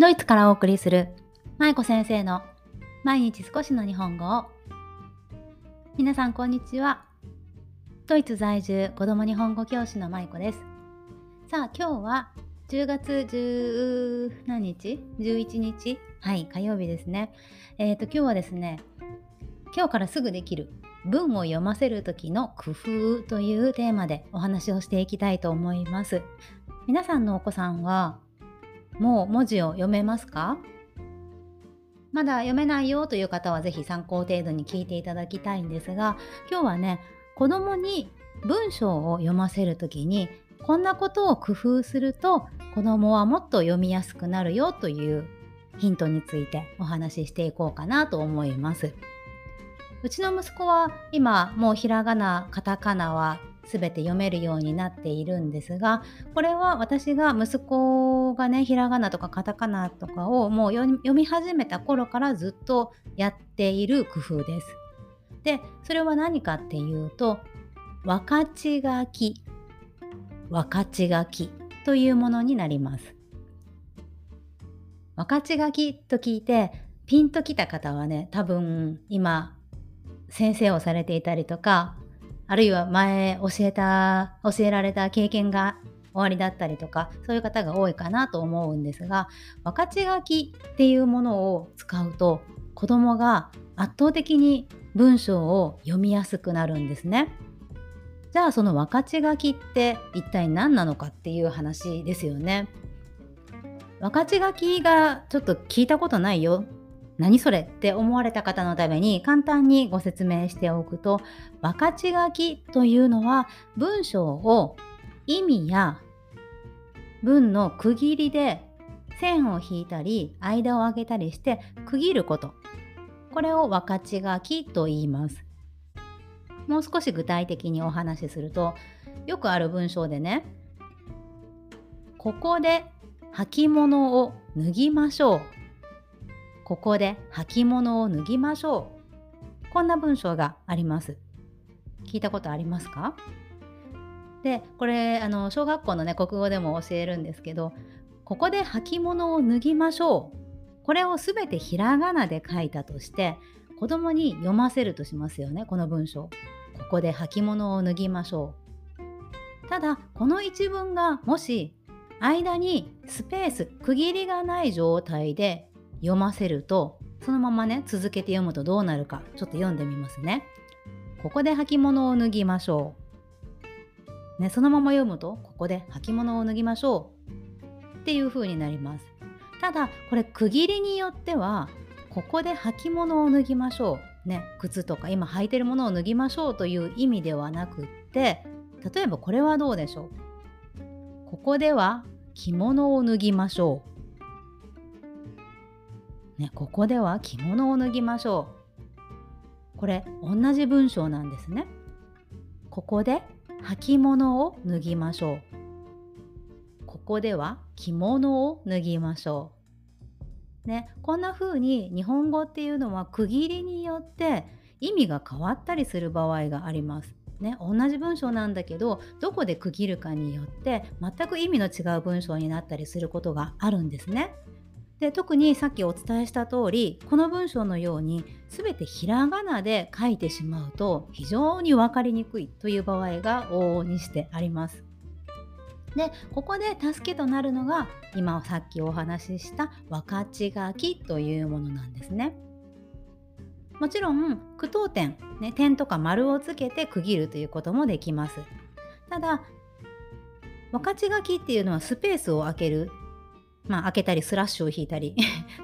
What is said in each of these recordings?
ドイツからお送りする舞子先生の毎日少しの日本語を。皆さんこんにちは。ドイツ在住子供日本語教師の舞子です。さあ今日は10月10何日 ?11 日？はい火曜日ですね。えっ、ー、と今日はですね今日からすぐできる文を読ませる時の工夫というテーマでお話をしていきたいと思います。皆さんのお子さんはもう文字を読めますか？まだ読めないよという方は是非参考程度に聞いていただきたいんですが今日はね子供に文章を読ませる時にこんなことを工夫すると子供はもっと読みやすくなるよというヒントについてお話ししていこうかなと思います。うちの息子は今もうひらがなカタカナは全て読めるようになっているんですがこれは私が息子がねひらがなとかカタカナとかをもう読み始めた頃からずっとやっている工夫です。でそれは何かっていうと分かち書き分かち書きというものになります。分かち書きと聞いてピンときた方はね多分今先生をされていたりとかあるいは前教えた教えられた経験が終わりだったりとかそういう方が多いかなと思うんですが分かち書きっていうものを使うと子どもが圧倒的に文章を読みやすくなるんですね。じゃあその分かち書きって一体何なのかっていう話ですよね。分かち書きがちょっと聞いたことないよ何それって思われた方のために簡単にご説明しておくと分かち書きというのは文章を意味や文の区切りで線を引いたり間を空けたりして区切ることこれを分かち書きと言いますもう少し具体的にお話しするとよくある文章でねここで履物を脱ぎましょうここで履物を脱ぎましょう。こんな文章があります。聞いたことありますか？で、これ、あの、小学校のね、国語でも教えるんですけど、ここで履物を脱ぎましょう。これをすべてひらがなで書いたとして、子供に読ませるとしますよね、この文章。ここで履物を脱ぎましょう。ただ、この一文がもし間にスペース区切りがない状態で読ませるとそのままね続けて読むとどうなるかちょっと読んでみますね。ここで履物を脱ぎましょう。ね、そのまま読むとここで履物を脱ぎましょうっていう風になります。ただこれ区切りによってはここで履物を脱ぎましょう。ね、靴とか今履いてるものを脱ぎましょうという意味ではなくって例えばこれはどうでしょうここでは着物を脱ぎましょうね、ここでは着物を脱ぎましょう。これ同じ文章なんですね。ここで履物を脱ぎましょう。ここでは着物を脱ぎましょう。ね、こんな風に日本語っていうのは区切りによって意味が変わったりする場合があります。ね、同じ文章なんだけどどこで区切るかによって全く意味の違う文章になったりすることがあるんですね。で特にさっきお伝えした通りこの文章のように全てひらがなで書いてしまうと非常に分かりにくいという場合が往々にしてあります。でここで助けとなるのが今さっきお話しした分かち書きというものなんですね。もちろん句読点、ね、点とか丸をつけて区切るということもできます。ただ分かち書きっていうのはスペースを空けるまあ、開けたりスラッシュを引いたり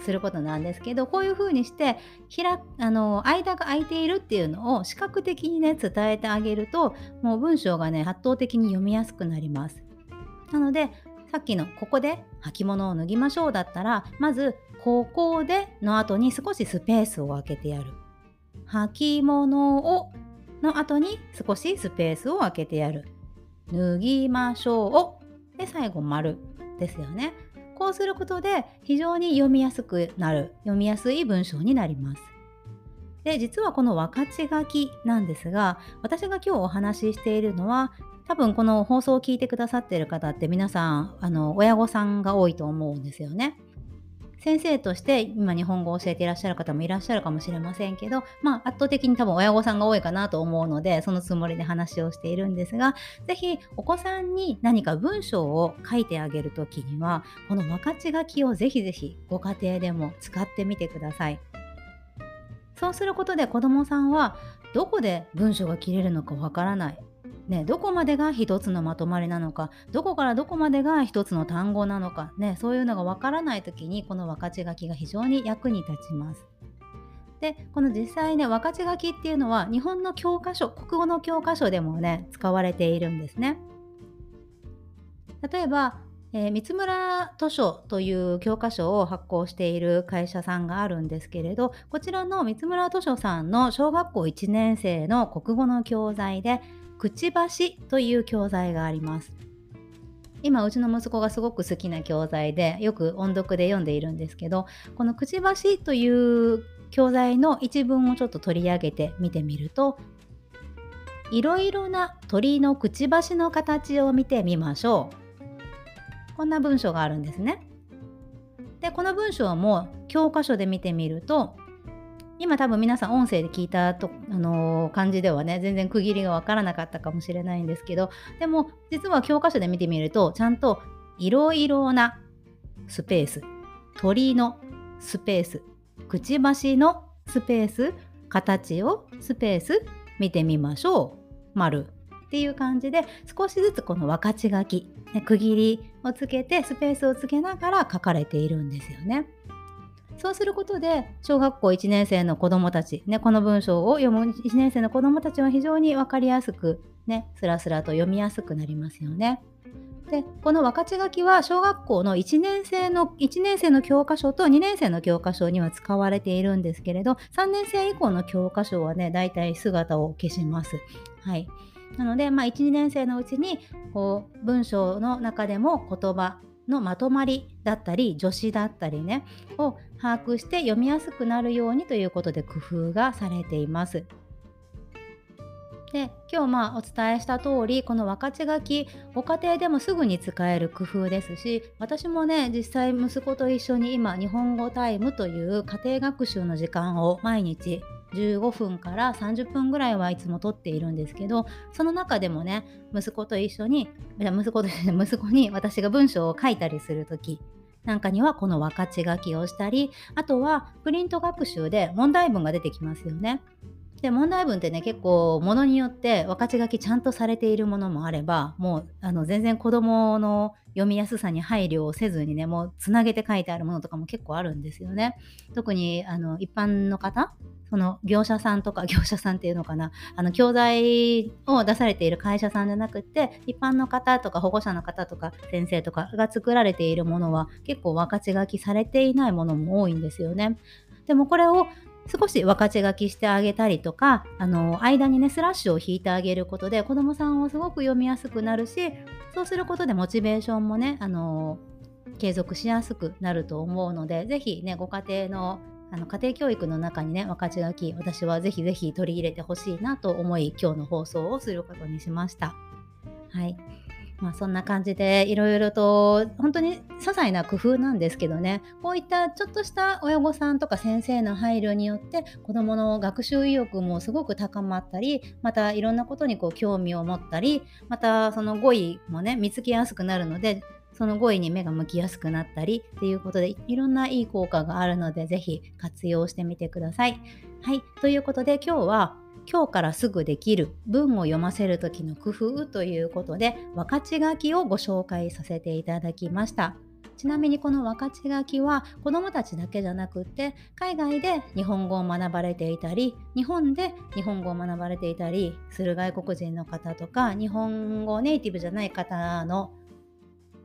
することなんですけどこういうふうにしてひらあの間が空いているっていうのを視覚的にね伝えてあげるともう文章がね圧倒的に読みやすくなります。なのでさっきのここで履物を脱ぎましょうだったらまずここでの後に少しスペースを空けてやる。履物をの後に少しスペースを空けてやる。脱ぎましょうで最後丸ですよね。こうすることで非常に読みやすくなる読みやすい文章になります。で実はこの分かち書きなんですが私が今日お話ししているのは多分この放送を聞いてくださっている方って皆さんあの親御さんが多いと思うんですよね。先生として今日本語を教えていらっしゃる方もいらっしゃるかもしれませんけど、まあ、圧倒的に多分親御さんが多いかなと思うのでそのつもりで話をしているんですが是非お子さんに何か文章を書いてあげる時にはこの分かち書きを是非是非ご家庭でも使ってみてください。そうすることで子どもさんはどこで文章が切れるのかわからないね、どこまでが一つのまとまりなのかどこからどこまでが一つの単語なのか、ね、そういうのがわからない時にこの分かち書きが非常に役に立ちます。でこの実際ね分かち書きっていうのは日本の教科書国語の教科書でもね使われているんですね。例えば、えー、三村図書という教科書を発行している会社さんがあるんですけれどこちらの三村図書さんの小学校1年生の国語の教材でくちばしという教材があります。今うちの息子がすごく好きな教材でよく音読で読んでいるんですけどこのくちばしという教材の一文をちょっと取り上げて見てみるといろいろな鳥のくちばしの形を見てみましょうこんな文章があるんですねでこの文章も教科書で見てみると今多分皆さん音声で聞いたと、あのー、感じではね全然区切りがわからなかったかもしれないんですけどでも実は教科書で見てみるとちゃんといろいろなスペース鳥のスペースくちばしのスペース形をスペース見てみましょう丸っていう感じで少しずつこの分かち書き、ね、区切りをつけてスペースをつけながら書かれているんですよね。そうすることで小学校1年生の子どもたち、ね、この文章を読む1年生の子どもたちは非常に分かりやすく、ね、スラスラと読みやすくなりますよね。でこの分かち書きは小学校の1年生の1年生の教科書と2年生の教科書には使われているんですけれど3年生以降の教科書はねだいたい姿を消します。はいなので、まあ、1、2年生のうちにこう文章の中でも言葉のまとまりだったり助詞だったりねを把握して読みやすくなるようにということで工夫がされています。で今日まあお伝えした通りこの分かち書きご家庭でもすぐに使える工夫ですし私もね実際息子と一緒に今日本語タイムという家庭学習の時間を毎日15分から30分ぐらいはいつも撮っているんですけどその中でもね息子と一緒に息子と息子に私が文章を書いたりする時なんかにはこの分かち書きをしたりあとはプリント学習で問題文が出てきますよね。で問題文ってね結構ものによって分かち書きちゃんとされているものもあればもうあの全然子どもの読みやすさに配慮をせずにねもうつなげて書いてあるものとかも結構あるんですよね。特にあの一般の方その業者さんとか業者さんっていうのかなあの教材を出されている会社さんじゃなくて一般の方とか保護者の方とか先生とかが作られているものは結構分かち書きされていないものも多いんですよね。でもこれを少し分かち書きしてあげたりとかあの間にねスラッシュを引いてあげることで子どもさんはすごく読みやすくなるしそうすることでモチベーションもねあの継続しやすくなると思うので是非ねご家庭のあの家庭教育の中にね分かち書き私はぜひぜひ取り入れてほしいなと思い今日の放送をすることにしました。はいまあ、そんな感じでいろいろと本当に些細な工夫なんですけどねこういったちょっとした親御さんとか先生の配慮によって子どもの学習意欲もすごく高まったりまたいろんなことにこう興味を持ったりまたその語彙もね見つけやすくなるのでその語彙に目が向きやすくなったりっていうことでいろんないい効果があるのでぜひ活用してみてください。はい、ということで今日は今日からすぐできる文を読ませる時の工夫ということで分かち書きをご紹介させていただきました。ちなみにこの分かち書きは子どもたちだけじゃなくて海外で日本語を学ばれていたり日本で日本語を学ばれていたりする外国人の方とか日本語ネイティブじゃない方の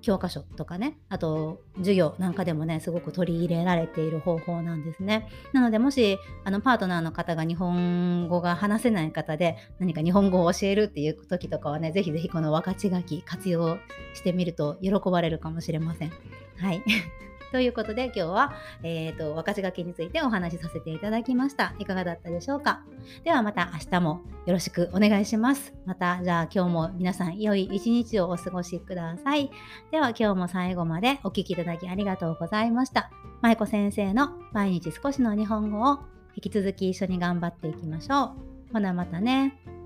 教科書とかねあと授業なんかでもねすごく取り入れられている方法なんですね。なのでもしあのパートナーの方が日本語が話せない方で何か日本語を教えるっていう時とかはねぜひぜひこの分かち書き活用してみると喜ばれるかもしれません。はい。ということで今日は、えーと、若字書きについてお話しさせていただきました。いかがだったでしょうか？ではまた明日もよろしくお願いします。またじゃあ今日も皆さん良い一日をお過ごしください。では今日も最後までお聴きいただきありがとうございました。舞子先生の毎日少しの日本語を引き続き一緒に頑張っていきましょう。ほなまたね。